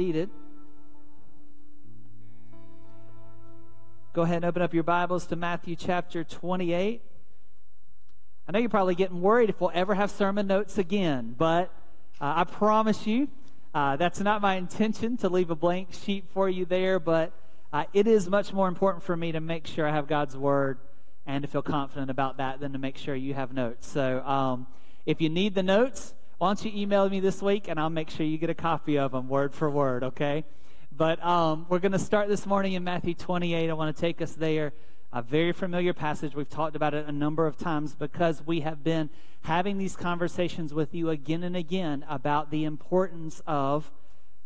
seated. Go ahead and open up your Bibles to Matthew chapter 28. I know you're probably getting worried if we'll ever have sermon notes again, but uh, I promise you uh, that's not my intention to leave a blank sheet for you there, but uh, it is much more important for me to make sure I have God's Word and to feel confident about that than to make sure you have notes. So um, if you need the notes, why don't you email me this week and I'll make sure you get a copy of them word for word, okay? But um, we're going to start this morning in Matthew 28. I want to take us there. A very familiar passage. We've talked about it a number of times because we have been having these conversations with you again and again about the importance of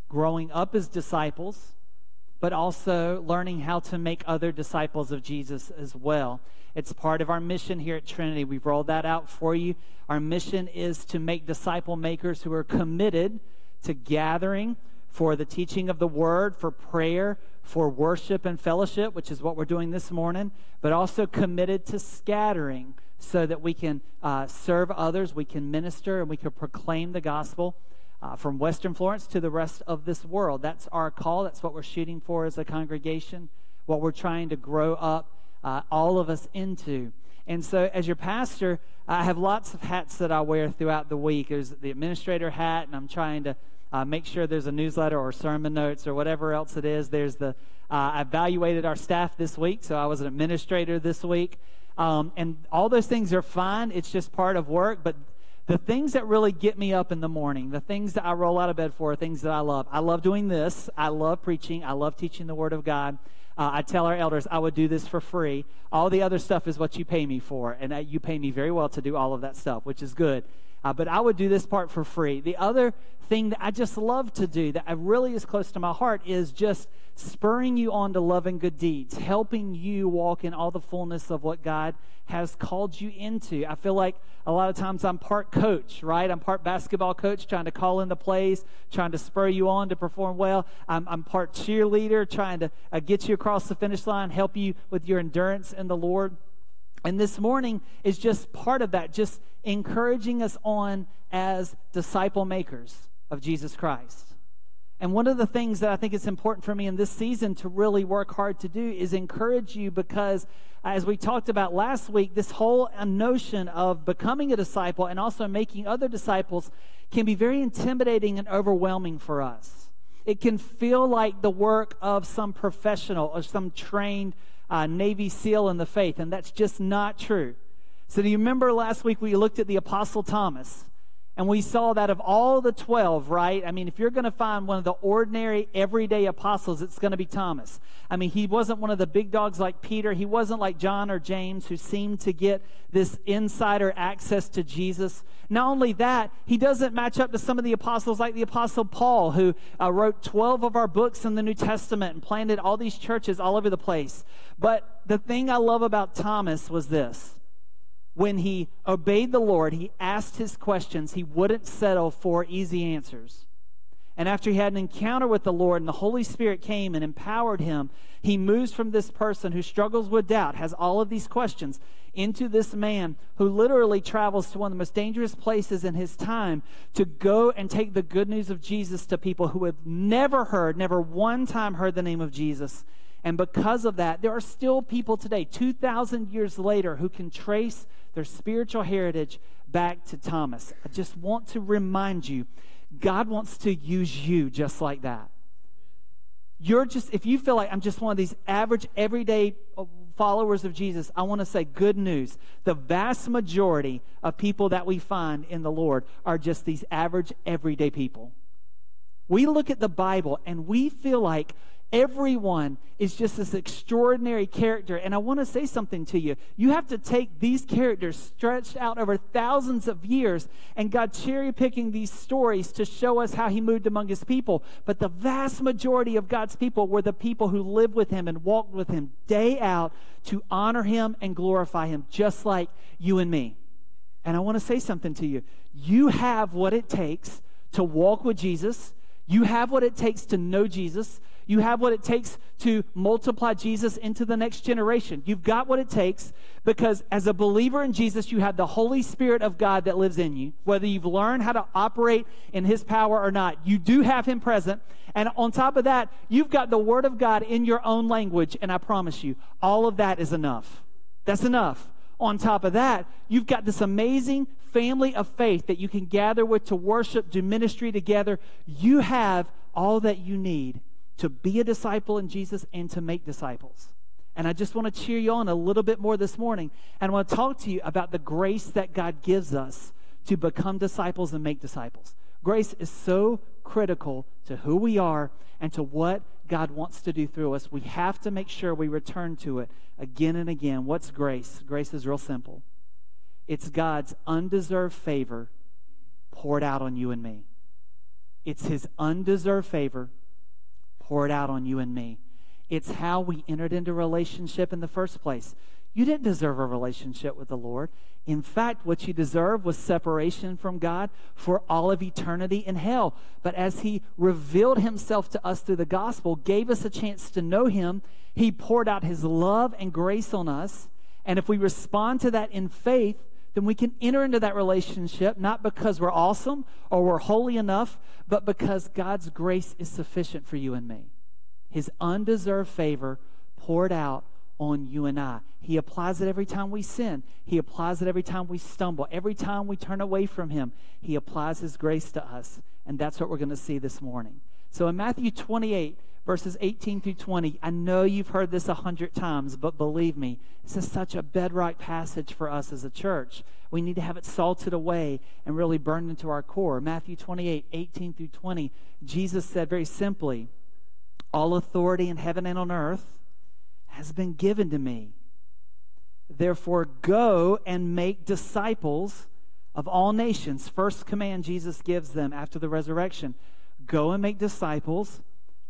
growing up as disciples, but also learning how to make other disciples of Jesus as well. It's part of our mission here at Trinity. We've rolled that out for you. Our mission is to make disciple makers who are committed to gathering for the teaching of the word, for prayer, for worship and fellowship, which is what we're doing this morning, but also committed to scattering so that we can uh, serve others, we can minister, and we can proclaim the gospel uh, from Western Florence to the rest of this world. That's our call. That's what we're shooting for as a congregation, what we're trying to grow up uh, all of us into. And so, as your pastor, I have lots of hats that I wear throughout the week. There's the administrator hat, and I'm trying to uh, make sure there's a newsletter or sermon notes or whatever else it is. There's the uh, I evaluated our staff this week, so I was an administrator this week, um, and all those things are fine. It's just part of work, but the things that really get me up in the morning, the things that I roll out of bed for, things that I love. I love doing this. I love preaching. I love teaching the Word of God. Uh, I tell our elders I would do this for free. All the other stuff is what you pay me for, and you pay me very well to do all of that stuff, which is good. Uh, but I would do this part for free. The other thing that I just love to do that I really is close to my heart is just spurring you on to love and good deeds, helping you walk in all the fullness of what God has called you into. I feel like a lot of times I'm part coach, right? I'm part basketball coach, trying to call in the plays, trying to spur you on to perform well. I'm, I'm part cheerleader, trying to uh, get you across the finish line, help you with your endurance in the Lord. And this morning is just part of that, just encouraging us on as disciple makers of Jesus Christ. And one of the things that I think is important for me in this season to really work hard to do is encourage you because, as we talked about last week, this whole notion of becoming a disciple and also making other disciples can be very intimidating and overwhelming for us. It can feel like the work of some professional or some trained uh, Navy SEAL in the faith, and that's just not true. So, do you remember last week we looked at the Apostle Thomas? And we saw that of all the 12, right? I mean, if you're going to find one of the ordinary, everyday apostles, it's going to be Thomas. I mean, he wasn't one of the big dogs like Peter. He wasn't like John or James, who seemed to get this insider access to Jesus. Not only that, he doesn't match up to some of the apostles like the apostle Paul, who uh, wrote 12 of our books in the New Testament and planted all these churches all over the place. But the thing I love about Thomas was this when he obeyed the Lord, he asked his questions. He wouldn't settle for easy answers. And after he had an encounter with the Lord and the Holy Spirit came and empowered him, he moves from this person who struggles with doubt, has all of these questions, into this man who literally travels to one of the most dangerous places in his time to go and take the good news of Jesus to people who have never heard, never one time heard the name of Jesus. And because of that, there are still people today, 2,000 years later, who can trace their spiritual heritage back to Thomas. I just want to remind you God wants to use you just like that. You're just, if you feel like I'm just one of these average, everyday uh, followers of Jesus, I want to say good news. The vast majority of people that we find in the Lord are just these average, everyday people. We look at the Bible and we feel like Everyone is just this extraordinary character. And I want to say something to you. You have to take these characters stretched out over thousands of years and God cherry picking these stories to show us how he moved among his people. But the vast majority of God's people were the people who lived with him and walked with him day out to honor him and glorify him, just like you and me. And I want to say something to you. You have what it takes to walk with Jesus You have what it takes to know Jesus. You have what it takes to multiply Jesus into the next generation. You've got what it takes because as a believer in Jesus, you have the Holy Spirit of God that lives in you. Whether you've learned how to operate in His power or not, you do have Him present. And on top of that, you've got the Word of God in your own language. And I promise you, all of that is enough. That's enough. On top of that, you've got this amazing family of faith that you can gather with to worship, do ministry together. You have all that you need to be a disciple in Jesus and to make disciples. And I just want to cheer you on a little bit more this morning. And I want to talk to you about the grace that God gives us to become disciples and make disciples. Grace is so critical to who we are and to what God wants to do through us. We have to make sure we return to it again and again. What's grace? Grace is real simple it's God's undeserved favor poured out on you and me. It's His undeserved favor poured out on you and me. It's how we entered into relationship in the first place. You didn't deserve a relationship with the Lord. In fact, what you deserved was separation from God for all of eternity in hell. But as He revealed Himself to us through the gospel, gave us a chance to know Him, He poured out His love and grace on us. And if we respond to that in faith, then we can enter into that relationship not because we're awesome or we're holy enough, but because God's grace is sufficient for you and me. His undeserved favor poured out on you and I. He applies it every time we sin. He applies it every time we stumble. Every time we turn away from Him, He applies His grace to us. And that's what we're going to see this morning. So in Matthew 28, verses 18 through 20. I know you've heard this a hundred times, but believe me, this is such a bedrock passage for us as a church. We need to have it salted away and really burned into our core. Matthew 28, 18 through 20, Jesus said very simply, All authority in heaven and on earth has been given to me. Therefore, go and make disciples of all nations. First command Jesus gives them after the resurrection go and make disciples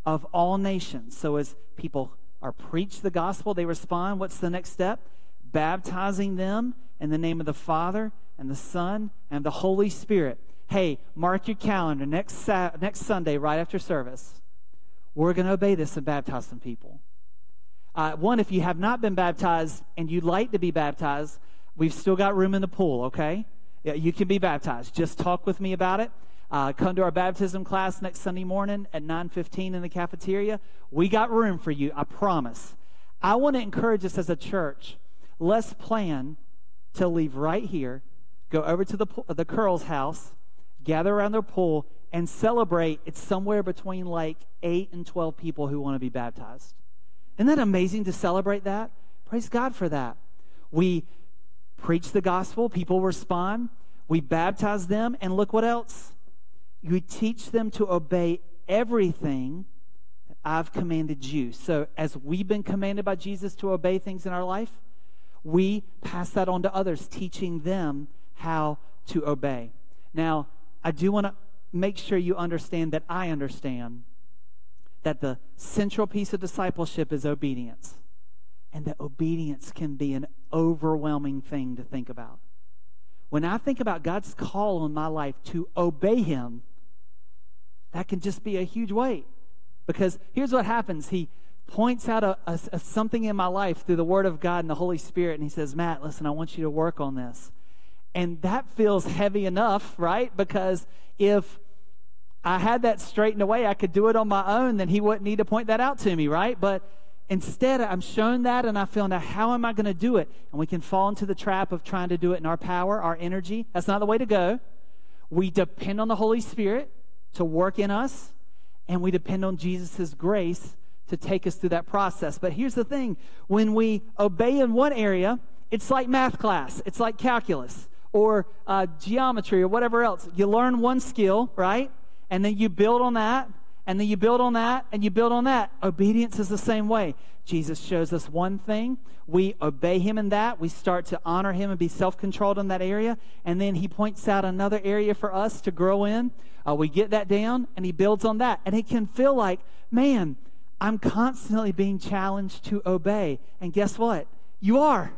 of all nations. So as people are preached the gospel, they respond. What's the next step? Baptizing them in the name of the Father and the Son and the Holy Spirit. Hey, mark your calendar next next Sunday, right after service. We're going to obey this and baptize some people. Uh, one, if you have not been baptized and you'd like to be baptized, we've still got room in the pool. Okay, yeah, you can be baptized. Just talk with me about it. Uh, come to our baptism class next Sunday morning at 9:15 in the cafeteria. We got room for you, I promise. I want to encourage us as a church. Let's plan to leave right here, go over to the the Curls house, gather around their pool, and celebrate. It's somewhere between like eight and 12 people who want to be baptized. Isn't that amazing to celebrate that? Praise God for that. We preach the gospel, people respond, we baptize them, and look what else? You teach them to obey everything that I've commanded you. So, as we've been commanded by Jesus to obey things in our life, we pass that on to others, teaching them how to obey. Now, I do want to make sure you understand that I understand that the central piece of discipleship is obedience, and that obedience can be an overwhelming thing to think about. When I think about God's call on my life to obey Him, that can just be a huge weight. Because here's what happens He points out a, a, a, something in my life through the Word of God and the Holy Spirit, and He says, Matt, listen, I want you to work on this. And that feels heavy enough, right? Because if I had that straightened away, I could do it on my own, then He wouldn't need to point that out to me, right? But instead, I'm shown that, and I feel now, how am I going to do it? And we can fall into the trap of trying to do it in our power, our energy. That's not the way to go. We depend on the Holy Spirit to work in us, and we depend on Jesus' grace to take us through that process. But here's the thing when we obey in one area, it's like math class, it's like calculus or uh, geometry or whatever else. You learn one skill, right? And then you build on that, and then you build on that, and you build on that. Obedience is the same way. Jesus shows us one thing. We obey him in that. We start to honor him and be self controlled in that area. And then he points out another area for us to grow in. Uh, we get that down, and he builds on that. And it can feel like, man, I'm constantly being challenged to obey. And guess what? You are.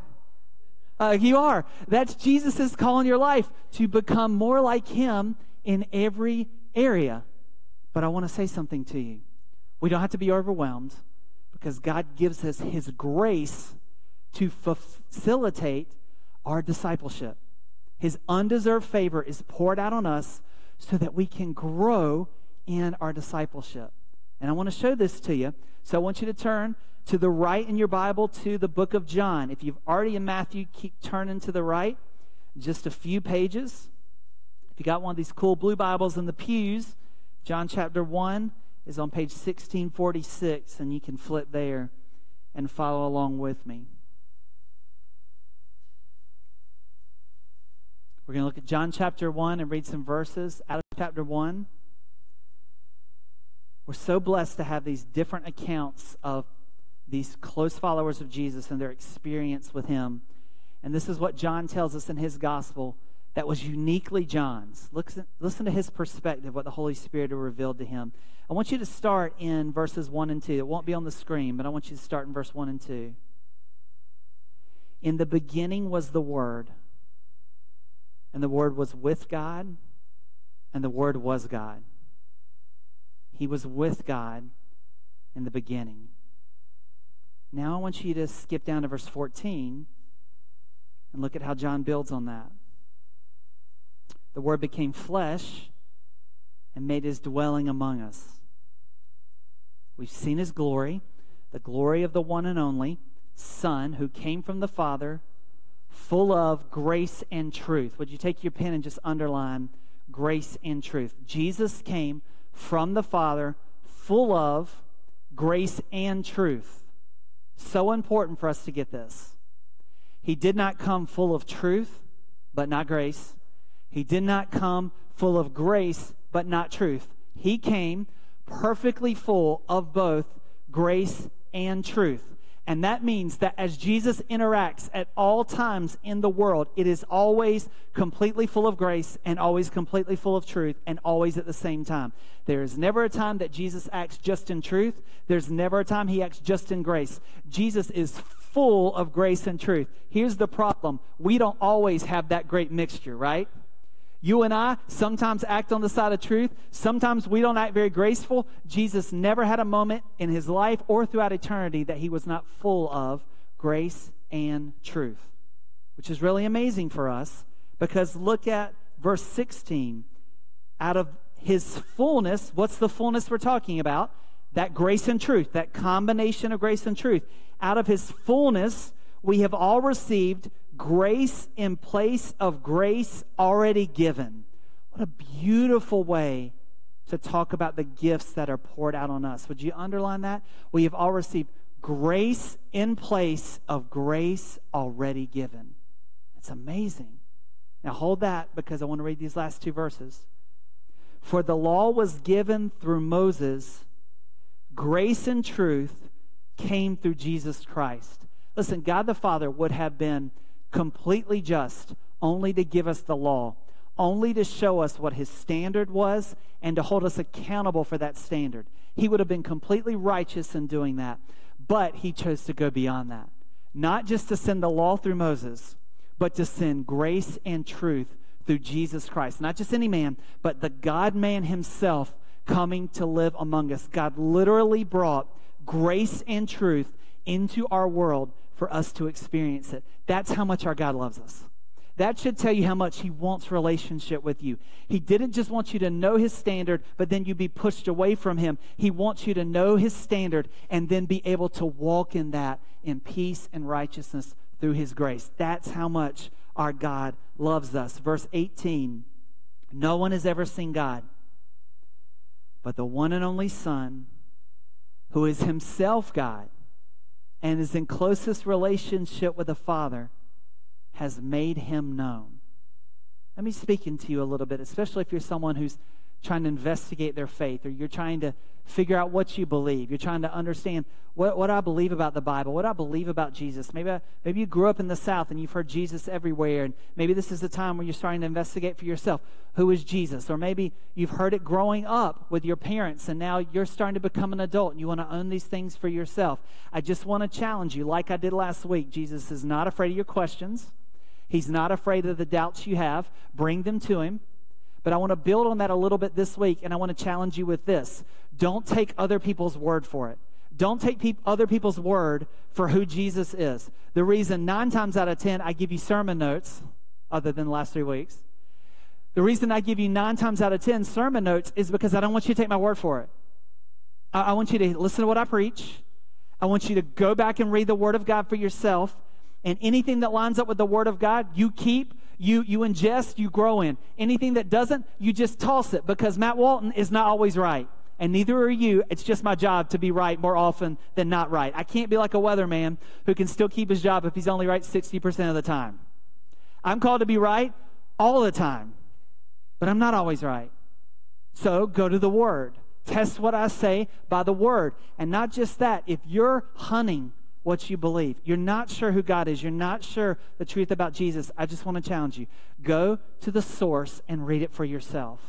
Uh, you are. That's Jesus' call in your life to become more like him in every area. But I want to say something to you. We don't have to be overwhelmed because God gives us His grace to facilitate our discipleship. His undeserved favor is poured out on us so that we can grow in our discipleship. And I want to show this to you. So I want you to turn to the right in your Bible to the book of John. If you've already in Matthew, keep turning to the right just a few pages. If you got one of these cool blue Bibles in the pews, John chapter 1 is on page 1646, and you can flip there and follow along with me. We're going to look at John chapter 1 and read some verses out of chapter 1. We're so blessed to have these different accounts of these close followers of Jesus and their experience with him. And this is what John tells us in his gospel that was uniquely John's. Listen, listen to his perspective, what the Holy Spirit revealed to him. I want you to start in verses 1 and 2. It won't be on the screen, but I want you to start in verse 1 and 2. In the beginning was the Word and the Word was with God, and the Word was God. He was with God in the beginning. Now I want you to skip down to verse 14 and look at how John builds on that. The Word became flesh and made his dwelling among us. We've seen his glory, the glory of the one and only Son who came from the Father full of grace and truth. Would you take your pen and just underline grace and truth? Jesus came from the Father full of grace and truth. So important for us to get this. He did not come full of truth, but not grace. He did not come full of grace, but not truth. He came perfectly full of both grace and truth. And that means that as Jesus interacts at all times in the world, it is always completely full of grace and always completely full of truth and always at the same time. There is never a time that Jesus acts just in truth. There's never a time he acts just in grace. Jesus is full of grace and truth. Here's the problem we don't always have that great mixture, right? You and I sometimes act on the side of truth. Sometimes we don't act very graceful. Jesus never had a moment in his life or throughout eternity that he was not full of grace and truth, which is really amazing for us because look at verse 16. Out of his fullness, what's the fullness we're talking about? That grace and truth, that combination of grace and truth. Out of his fullness, we have all received grace in place of grace already given. What a beautiful way to talk about the gifts that are poured out on us. Would you underline that? We have all received grace in place of grace already given. It's amazing. Now hold that because I want to read these last two verses. For the law was given through Moses, grace and truth came through Jesus Christ. Listen, God the Father would have been completely just, only to give us the law, only to show us what his standard was and to hold us accountable for that standard. He would have been completely righteous in doing that, but he chose to go beyond that. Not just to send the law through Moses, but to send grace and truth through Jesus Christ. Not just any man, but the God man himself coming to live among us. God literally brought grace and truth into our world for us to experience it. That's how much our God loves us. That should tell you how much He wants relationship with you. He didn't just want you to know His standard, but then you be pushed away from Him. He wants you to know His standard and then be able to walk in that in peace and righteousness through His grace. That's how much our God loves us. Verse 18 No one has ever seen God, but the one and only Son, who is Himself God and is in closest relationship with the Father has made him known. Let me speak into you a little bit, especially if you're someone who's trying to investigate their faith or you're trying to figure out what you believe. You're trying to understand what, what I believe about the Bible, what I believe about Jesus. Maybe, I, maybe you grew up in the South and you've heard Jesus everywhere, and maybe this is the time where you're starting to investigate for yourself who is Jesus. Or maybe you've heard it growing up with your parents, and now you're starting to become an adult and you want to own these things for yourself. I just want to challenge you, like I did last week. Jesus is not afraid of your questions, He's not afraid of the doubts you have. Bring them to Him. But I want to build on that a little bit this week, and I want to challenge you with this. Don't take other people's word for it. Don't take pe- other people's word for who Jesus is. The reason nine times out of ten I give you sermon notes, other than the last three weeks, the reason I give you nine times out of ten sermon notes is because I don't want you to take my word for it. I, I want you to listen to what I preach. I want you to go back and read the Word of God for yourself. And anything that lines up with the Word of God, you keep, you, you ingest, you grow in. Anything that doesn't, you just toss it because Matt Walton is not always right. And neither are you. It's just my job to be right more often than not right. I can't be like a weatherman who can still keep his job if he's only right 60% of the time. I'm called to be right all the time, but I'm not always right. So go to the Word. Test what I say by the word. And not just that, if you're hunting what you believe, you're not sure who God is, you're not sure the truth about Jesus, I just want to challenge you. Go to the source and read it for yourself.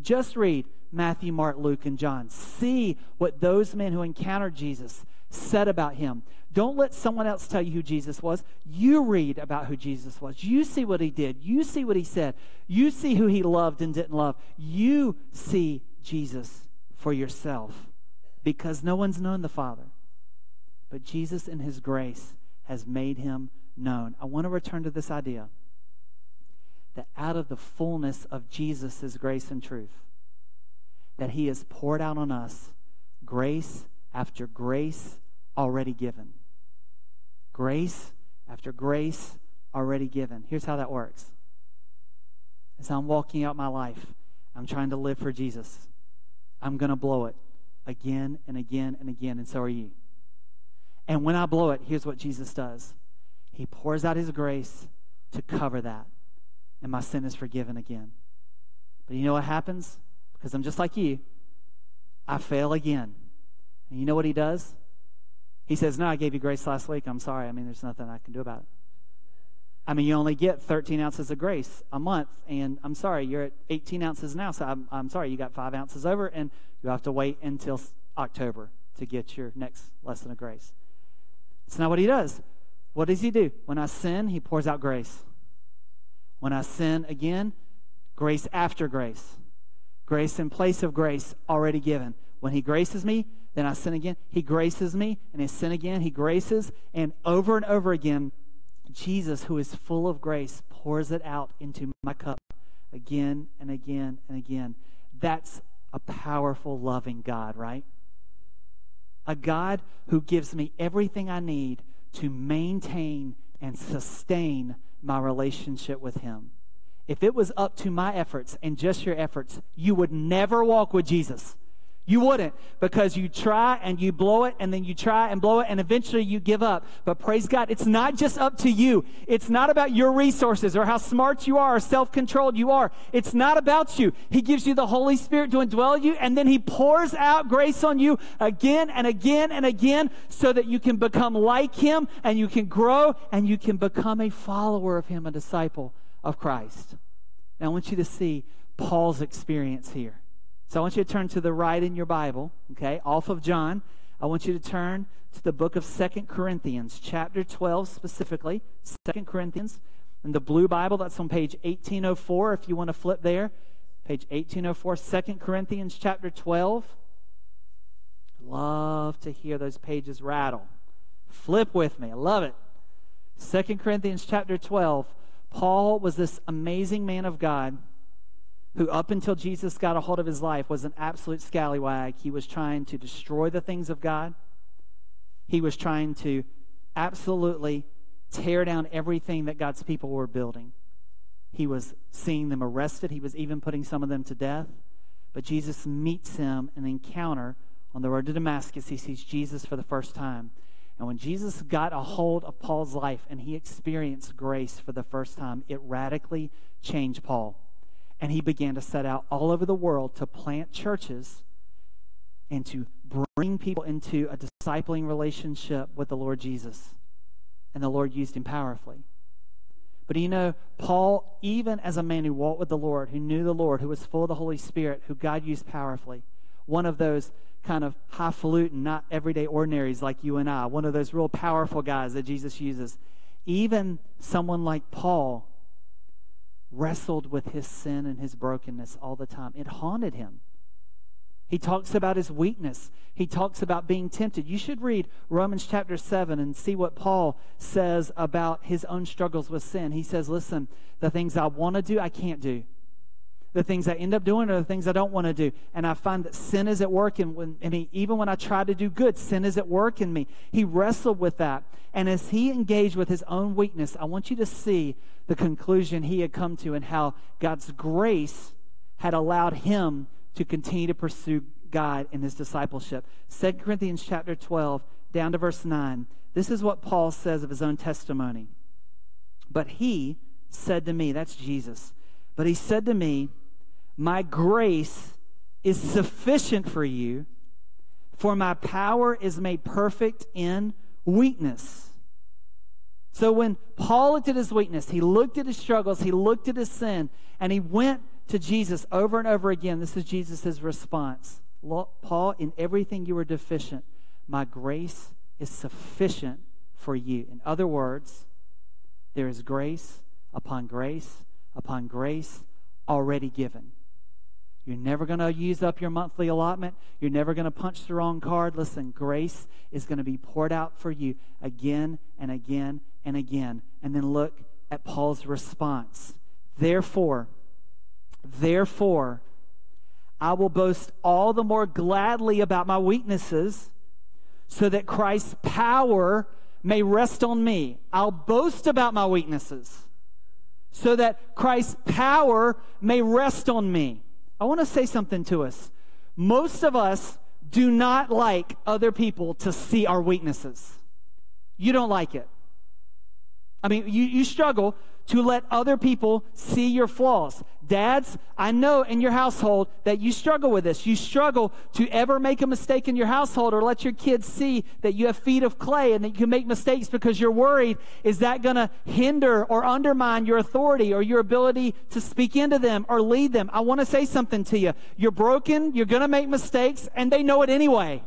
Just read Matthew, Mark, Luke, and John. See what those men who encountered Jesus said about him. Don't let someone else tell you who Jesus was. You read about who Jesus was. You see what he did. You see what he said. You see who he loved and didn't love. You see Jesus for yourself because no one's known the Father. But Jesus, in His grace, has made Him known. I want to return to this idea that out of the fullness of Jesus' grace and truth, that He has poured out on us grace after grace already given. Grace after grace already given. Here's how that works. As I'm walking out my life, I'm trying to live for Jesus. I'm going to blow it again and again and again, and so are you. And when I blow it, here's what Jesus does He pours out His grace to cover that, and my sin is forgiven again. But you know what happens? Because I'm just like you, I fail again. And you know what He does? He says, No, I gave you grace last week. I'm sorry. I mean, there's nothing I can do about it. I mean, you only get 13 ounces of grace a month, and I'm sorry, you're at 18 ounces now, so I'm, I'm sorry, you got five ounces over, and you have to wait until October to get your next lesson of grace. It's not what he does. What does he do? When I sin, he pours out grace. When I sin again, grace after grace. Grace in place of grace already given. When he graces me, then I sin again. He graces me, and I sin again. He graces, and over and over again, Jesus, who is full of grace, pours it out into my cup again and again and again. That's a powerful, loving God, right? A God who gives me everything I need to maintain and sustain my relationship with Him. If it was up to my efforts and just your efforts, you would never walk with Jesus. You wouldn't because you try and you blow it and then you try and blow it and eventually you give up. But praise God, it's not just up to you. It's not about your resources or how smart you are or self controlled you are. It's not about you. He gives you the Holy Spirit to indwell you and then He pours out grace on you again and again and again so that you can become like Him and you can grow and you can become a follower of Him, a disciple of Christ. Now I want you to see Paul's experience here. So I want you to turn to the right in your Bible, okay, off of John. I want you to turn to the book of Second Corinthians, chapter 12 specifically. Second Corinthians. In the blue Bible, that's on page 1804 if you want to flip there. Page 1804, 2 Corinthians chapter 12. Love to hear those pages rattle. Flip with me. I love it. Second Corinthians chapter 12. Paul was this amazing man of God who, up until Jesus got a hold of his life, was an absolute scallywag. He was trying to destroy the things of God, he was trying to absolutely tear down everything that God's people were building. He was seeing them arrested, he was even putting some of them to death. But Jesus meets him in an encounter on the road to Damascus. He sees Jesus for the first time. And when Jesus got a hold of Paul's life and he experienced grace for the first time, it radically changed Paul. And he began to set out all over the world to plant churches and to bring people into a discipling relationship with the Lord Jesus. And the Lord used him powerfully. But you know, Paul, even as a man who walked with the Lord, who knew the Lord, who was full of the Holy Spirit, who God used powerfully, one of those kind of highfalutin, not everyday ordinaries like you and I, one of those real powerful guys that Jesus uses, even someone like Paul wrestled with his sin and his brokenness all the time. It haunted him. He talks about his weakness. He talks about being tempted. You should read Romans chapter 7 and see what Paul says about his own struggles with sin. He says, Listen, the things I want to do, I can't do. The things I end up doing are the things I don't want to do. And I find that sin is at work in, when, I mean, even when I try to do good, sin is at work in me. He wrestled with that. And as he engaged with his own weakness, I want you to see the conclusion he had come to and how God's grace had allowed him to continue to pursue God in his discipleship. 2 Corinthians chapter 12, down to verse 9. This is what Paul says of his own testimony. But he said to me, that's Jesus, but he said to me, My grace is sufficient for you, for my power is made perfect in weakness. So when Paul looked at his weakness, he looked at his struggles, he looked at his sin, and he went to Jesus over and over again. This is Jesus' response Paul, in everything you are deficient, my grace is sufficient for you. In other words, there is grace upon grace upon grace already given. You're never going to use up your monthly allotment. You're never going to punch the wrong card. Listen, grace is going to be poured out for you again and again and again. And then look at Paul's response. Therefore, Therefore, I will boast all the more gladly about my weaknesses so that Christ's power may rest on me. I'll boast about my weaknesses so that Christ's power may rest on me. I want to say something to us. Most of us do not like other people to see our weaknesses. You don't like it. I mean, you, you struggle to let other people see your flaws. Dads, I know in your household that you struggle with this. You struggle to ever make a mistake in your household or let your kids see that you have feet of clay and that you can make mistakes because you're worried is that going to hinder or undermine your authority or your ability to speak into them or lead them. I want to say something to you. You're broken, you're going to make mistakes, and they know it anyway.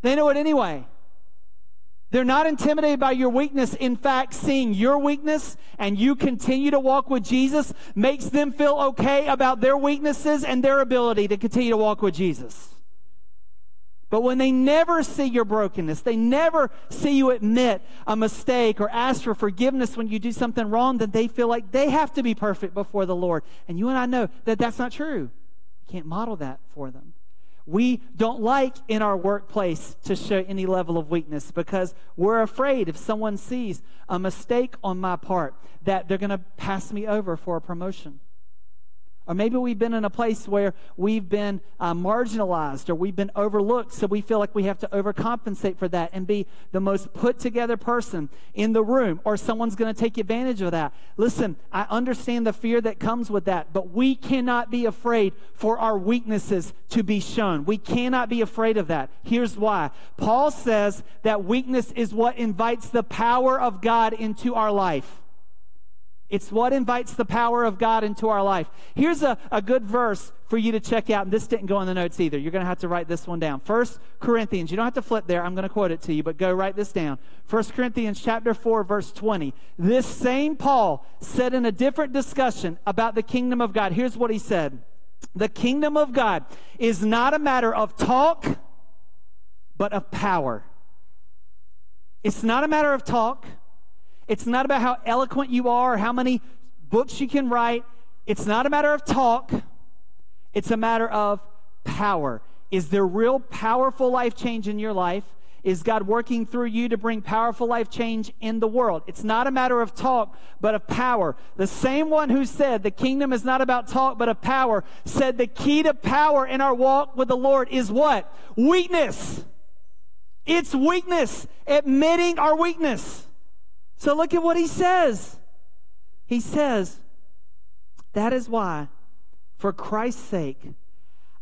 They know it anyway. They're not intimidated by your weakness. In fact, seeing your weakness and you continue to walk with Jesus makes them feel okay about their weaknesses and their ability to continue to walk with Jesus. But when they never see your brokenness, they never see you admit a mistake or ask for forgiveness when you do something wrong, then they feel like they have to be perfect before the Lord. And you and I know that that's not true. You can't model that for them. We don't like in our workplace to show any level of weakness because we're afraid if someone sees a mistake on my part that they're going to pass me over for a promotion. Or maybe we've been in a place where we've been uh, marginalized or we've been overlooked, so we feel like we have to overcompensate for that and be the most put together person in the room, or someone's going to take advantage of that. Listen, I understand the fear that comes with that, but we cannot be afraid for our weaknesses to be shown. We cannot be afraid of that. Here's why Paul says that weakness is what invites the power of God into our life. It's what invites the power of God into our life. Here's a, a good verse for you to check out. And this didn't go in the notes either. You're going to have to write this one down. First Corinthians. You don't have to flip there. I'm going to quote it to you, but go write this down. First Corinthians chapter 4, verse 20. This same Paul said in a different discussion about the kingdom of God. Here's what he said. The kingdom of God is not a matter of talk, but of power. It's not a matter of talk it's not about how eloquent you are how many books you can write. It's not a matter of talk, it's a matter of power. Is there real powerful life change in your life? Is God working through you to bring powerful life change in the world? It's not a matter of talk, but of power. The same one who said the kingdom is not about talk, but of power said the key to power in our walk with the Lord is what? Weakness. It's weakness, admitting our weakness. So look at what he says. He says, That is why, for Christ's sake,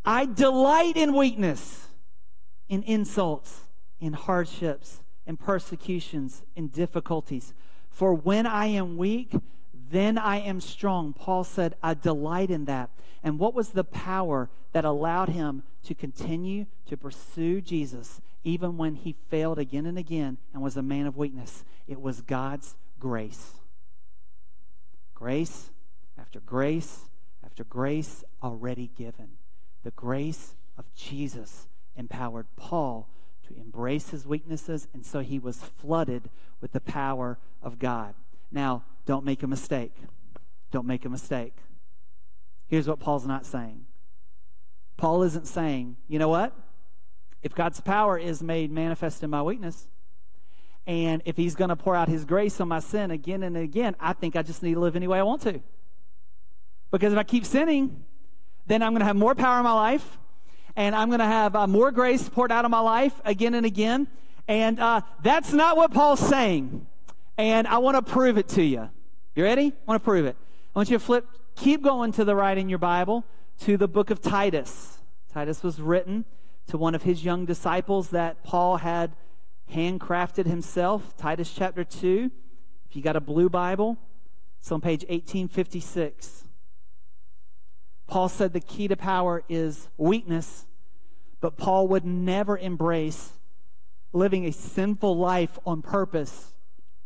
I delight in weakness, in insults, in hardships, in persecutions, in difficulties. For when I am weak, then I am strong. Paul said, I delight in that. And what was the power that allowed him to continue to pursue Jesus even when he failed again and again and was a man of weakness? It was God's grace. Grace after grace after grace already given. The grace of Jesus empowered Paul to embrace his weaknesses, and so he was flooded with the power of God. Now, don't make a mistake. Don't make a mistake. Here's what Paul's not saying Paul isn't saying, you know what? If God's power is made manifest in my weakness, and if he's going to pour out his grace on my sin again and again, I think I just need to live any way I want to. Because if I keep sinning, then I'm going to have more power in my life, and I'm going to have uh, more grace poured out of my life again and again. And uh, that's not what Paul's saying. And I want to prove it to you. You ready? I want to prove it. I want you to flip, keep going to the right in your Bible to the book of Titus. Titus was written to one of his young disciples that Paul had handcrafted himself. Titus chapter 2. If you got a blue Bible, it's on page 1856. Paul said the key to power is weakness, but Paul would never embrace living a sinful life on purpose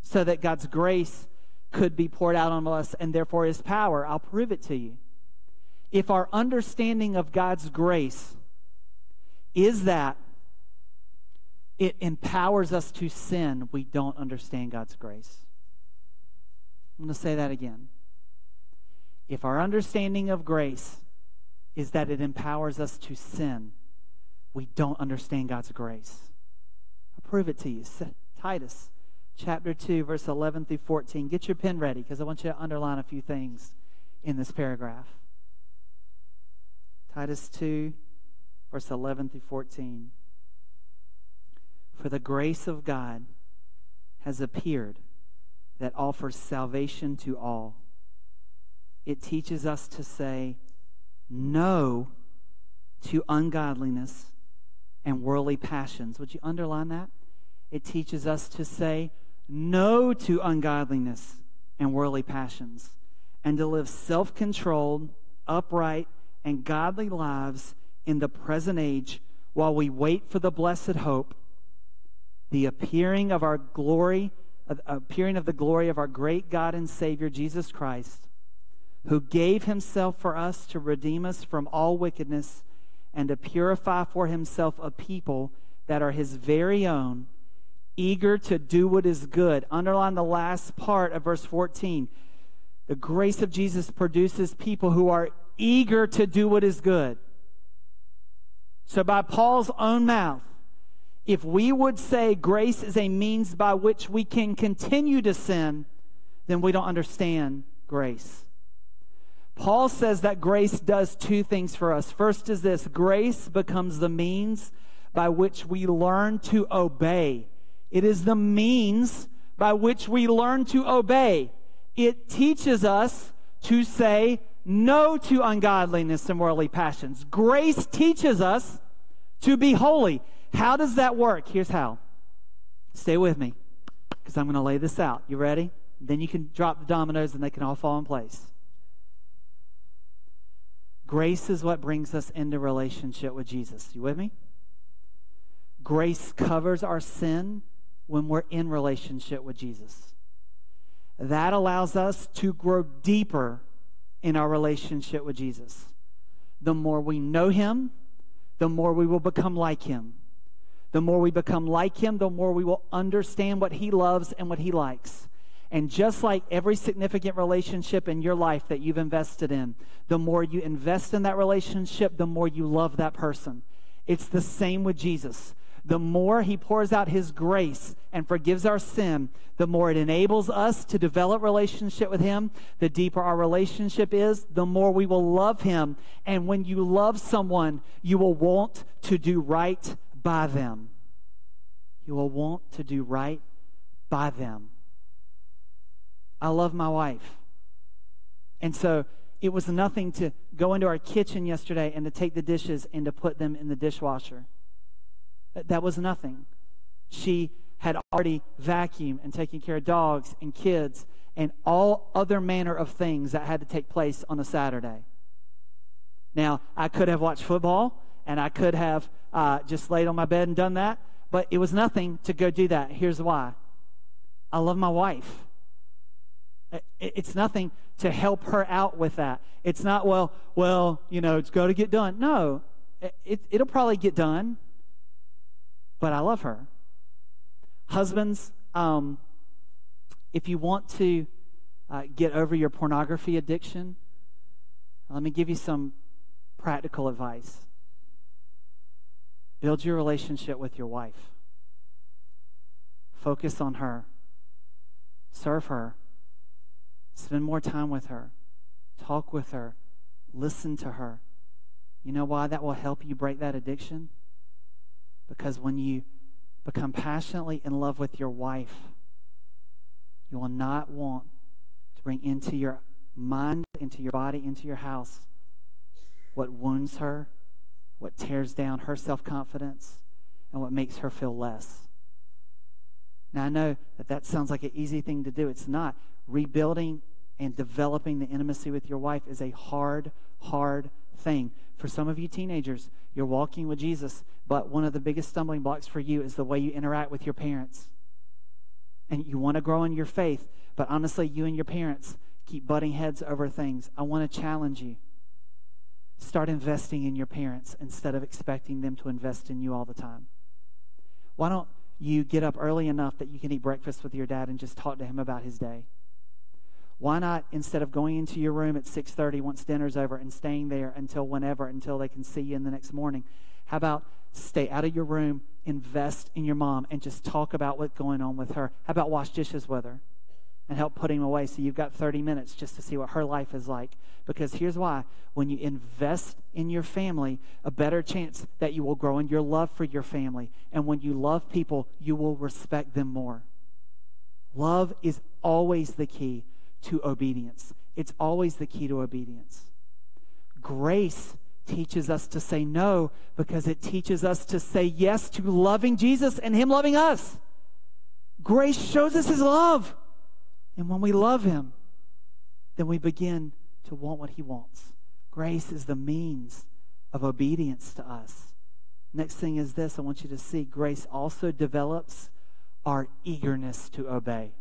so that God's grace could be poured out on us and therefore his power. I'll prove it to you. If our understanding of God's grace is that it empowers us to sin, we don't understand God's grace. I'm going to say that again. If our understanding of grace is that it empowers us to sin, we don't understand God's grace. I'll prove it to you. Titus chapter 2, verse 11 through 14. Get your pen ready because I want you to underline a few things in this paragraph. Titus 2, verse 11 through 14. For the grace of God has appeared that offers salvation to all. It teaches us to say no to ungodliness and worldly passions. Would you underline that? It teaches us to say no to ungodliness and worldly passions and to live self controlled, upright, and godly lives in the present age while we wait for the blessed hope, the appearing of our glory, appearing of the glory of our great God and Savior Jesus Christ, who gave himself for us to redeem us from all wickedness and to purify for himself a people that are his very own, eager to do what is good. Underline the last part of verse 14. The grace of Jesus produces people who are eager to do what is good. So, by Paul's own mouth, if we would say grace is a means by which we can continue to sin, then we don't understand grace. Paul says that grace does two things for us. First is this grace becomes the means by which we learn to obey. It is the means by which we learn to obey. It teaches us to say no to ungodliness and worldly passions. Grace teaches us to be holy. How does that work? Here's how. Stay with me because I'm going to lay this out. You ready? Then you can drop the dominoes and they can all fall in place. Grace is what brings us into relationship with Jesus. You with me? Grace covers our sin when we're in relationship with Jesus. That allows us to grow deeper in our relationship with Jesus. The more we know Him, the more we will become like Him. The more we become like Him, the more we will understand what He loves and what He likes. And just like every significant relationship in your life that you've invested in, the more you invest in that relationship, the more you love that person. It's the same with Jesus the more He pours out His grace and forgives our sin, the more it enables us to develop relationship with Him. The deeper our relationship is, the more we will love Him. And when you love someone, you will want to do right by them. You will want to do right by them. I love my wife. And so it was nothing to go into our kitchen yesterday and to take the dishes and to put them in the dishwasher. That was nothing. She had already vacuumed and taken care of dogs and kids and all other manner of things that had to take place on a Saturday. Now, I could have watched football and I could have uh, just laid on my bed and done that, but it was nothing to go do that. Here's why I love my wife. It's nothing to help her out with that. It's not, well, well, you know, it's got to get done. No, it, it'll probably get done, but I love her. Husbands, um, if you want to uh, get over your pornography addiction, let me give you some practical advice. Build your relationship with your wife. Focus on her. Serve her. Spend more time with her. Talk with her. Listen to her. You know why that will help you break that addiction? Because when you become passionately in love with your wife, you will not want to bring into your mind, into your body, into your house what wounds her, what tears down her self confidence, and what makes her feel less. Now, I know that that sounds like an easy thing to do. It's not. Rebuilding and developing the intimacy with your wife is a hard, hard thing. For some of you teenagers, you're walking with Jesus, but one of the biggest stumbling blocks for you is the way you interact with your parents. And you want to grow in your faith, but honestly, you and your parents keep butting heads over things. I want to challenge you. Start investing in your parents instead of expecting them to invest in you all the time. Why don't you get up early enough that you can eat breakfast with your dad and just talk to him about his day? Why not instead of going into your room at 6:30 once dinner's over and staying there until whenever until they can see you in the next morning? How about stay out of your room, invest in your mom and just talk about what's going on with her? How about wash dishes with her? and help put him away so you've got 30 minutes just to see what her life is like. Because here's why when you invest in your family, a better chance that you will grow in your love for your family. And when you love people, you will respect them more. Love is always the key to obedience. It's always the key to obedience. Grace teaches us to say no because it teaches us to say yes to loving Jesus and Him loving us. Grace shows us His love. And when we love Him, then we begin to want what He wants. Grace is the means of obedience to us. Next thing is this I want you to see grace also develops our eagerness to obey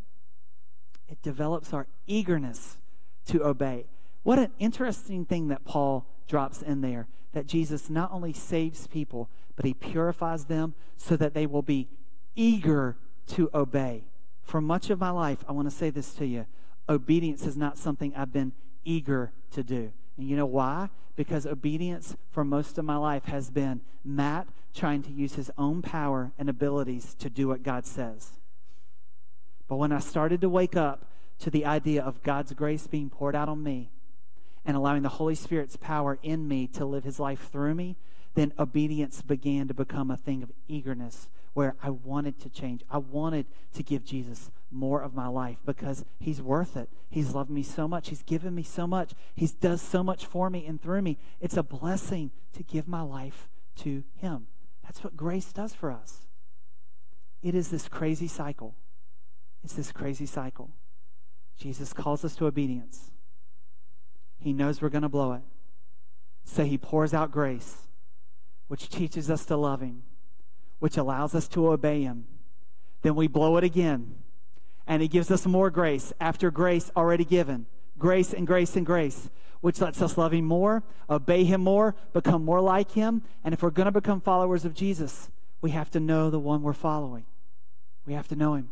it develops our eagerness to obey. What an interesting thing that Paul drops in there that Jesus not only saves people, but he purifies them so that they will be eager to obey. For much of my life, I want to say this to you obedience is not something I've been eager to do. And you know why? Because obedience for most of my life has been Matt trying to use his own power and abilities to do what God says. But when I started to wake up to the idea of God's grace being poured out on me and allowing the Holy Spirit's power in me to live his life through me, then obedience began to become a thing of eagerness where I wanted to change. I wanted to give Jesus more of my life because he's worth it. He's loved me so much. He's given me so much. He does so much for me and through me. It's a blessing to give my life to him. That's what grace does for us. It is this crazy cycle it's this crazy cycle. Jesus calls us to obedience. He knows we're going to blow it. So he pours out grace, which teaches us to love him, which allows us to obey him. Then we blow it again, and he gives us more grace after grace already given. Grace and grace and grace, which lets us love him more, obey him more, become more like him. And if we're going to become followers of Jesus, we have to know the one we're following. We have to know him.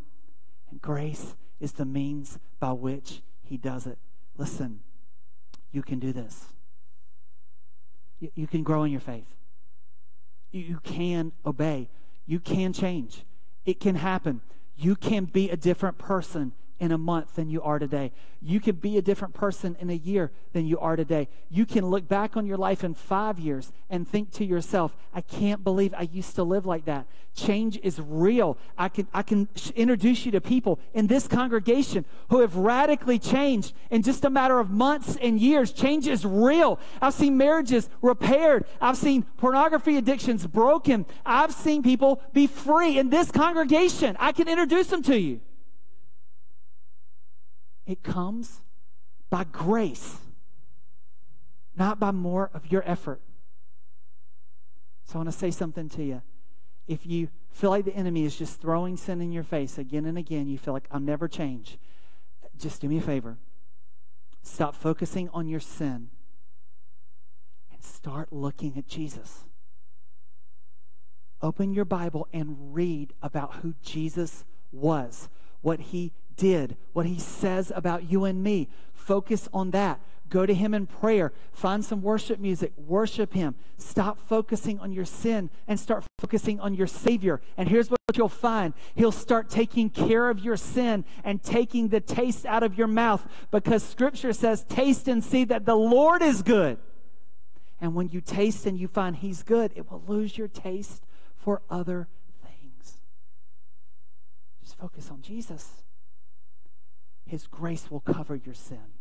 And grace is the means by which he does it. Listen, you can do this. You, you can grow in your faith. You, you can obey. You can change. It can happen. You can be a different person in a month than you are today. You can be a different person in a year than you are today. You can look back on your life in five years and think to yourself, I can't believe I used to live like that. Change is real. I can, I can introduce you to people in this congregation who have radically changed in just a matter of months and years. Change is real. I've seen marriages repaired. I've seen pornography addictions broken. I've seen people be free in this congregation. I can introduce them to you. It comes by grace, not by more of your effort. So I want to say something to you. If you feel like the enemy is just throwing sin in your face again and again, you feel like I'll never change. just do me a favor. Stop focusing on your sin and start looking at Jesus. Open your Bible and read about who Jesus was, what he did, what he says about you and me. Focus on that. Go to him in prayer. Find some worship music. Worship him. Stop focusing on your sin and start focusing on your Savior. And here's what you'll find He'll start taking care of your sin and taking the taste out of your mouth because Scripture says, Taste and see that the Lord is good. And when you taste and you find He's good, it will lose your taste for other things. Just focus on Jesus. His grace will cover your sin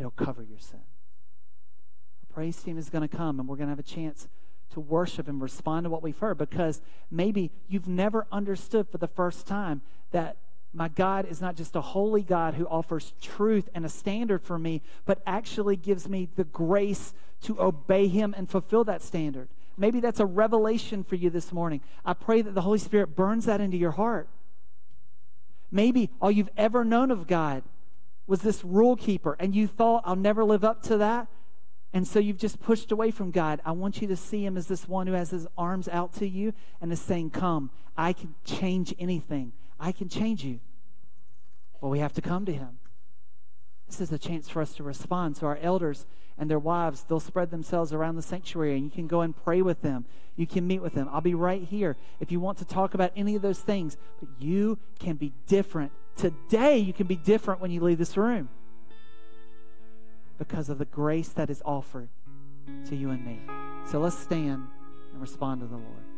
it'll cover your sin. Our praise team is going to come and we're going to have a chance to worship and respond to what we've heard because maybe you've never understood for the first time that my God is not just a holy God who offers truth and a standard for me, but actually gives me the grace to obey Him and fulfill that standard. Maybe that's a revelation for you this morning. I pray that the Holy Spirit burns that into your heart. Maybe all you've ever known of God was this rule keeper, and you thought, I'll never live up to that. And so you've just pushed away from God. I want you to see him as this one who has his arms out to you and is saying, Come, I can change anything. I can change you. Well, we have to come to him. This is a chance for us to respond. So, our elders and their wives, they'll spread themselves around the sanctuary, and you can go and pray with them. You can meet with them. I'll be right here if you want to talk about any of those things. But you can be different Today, you can be different when you leave this room because of the grace that is offered to you and me. So let's stand and respond to the Lord.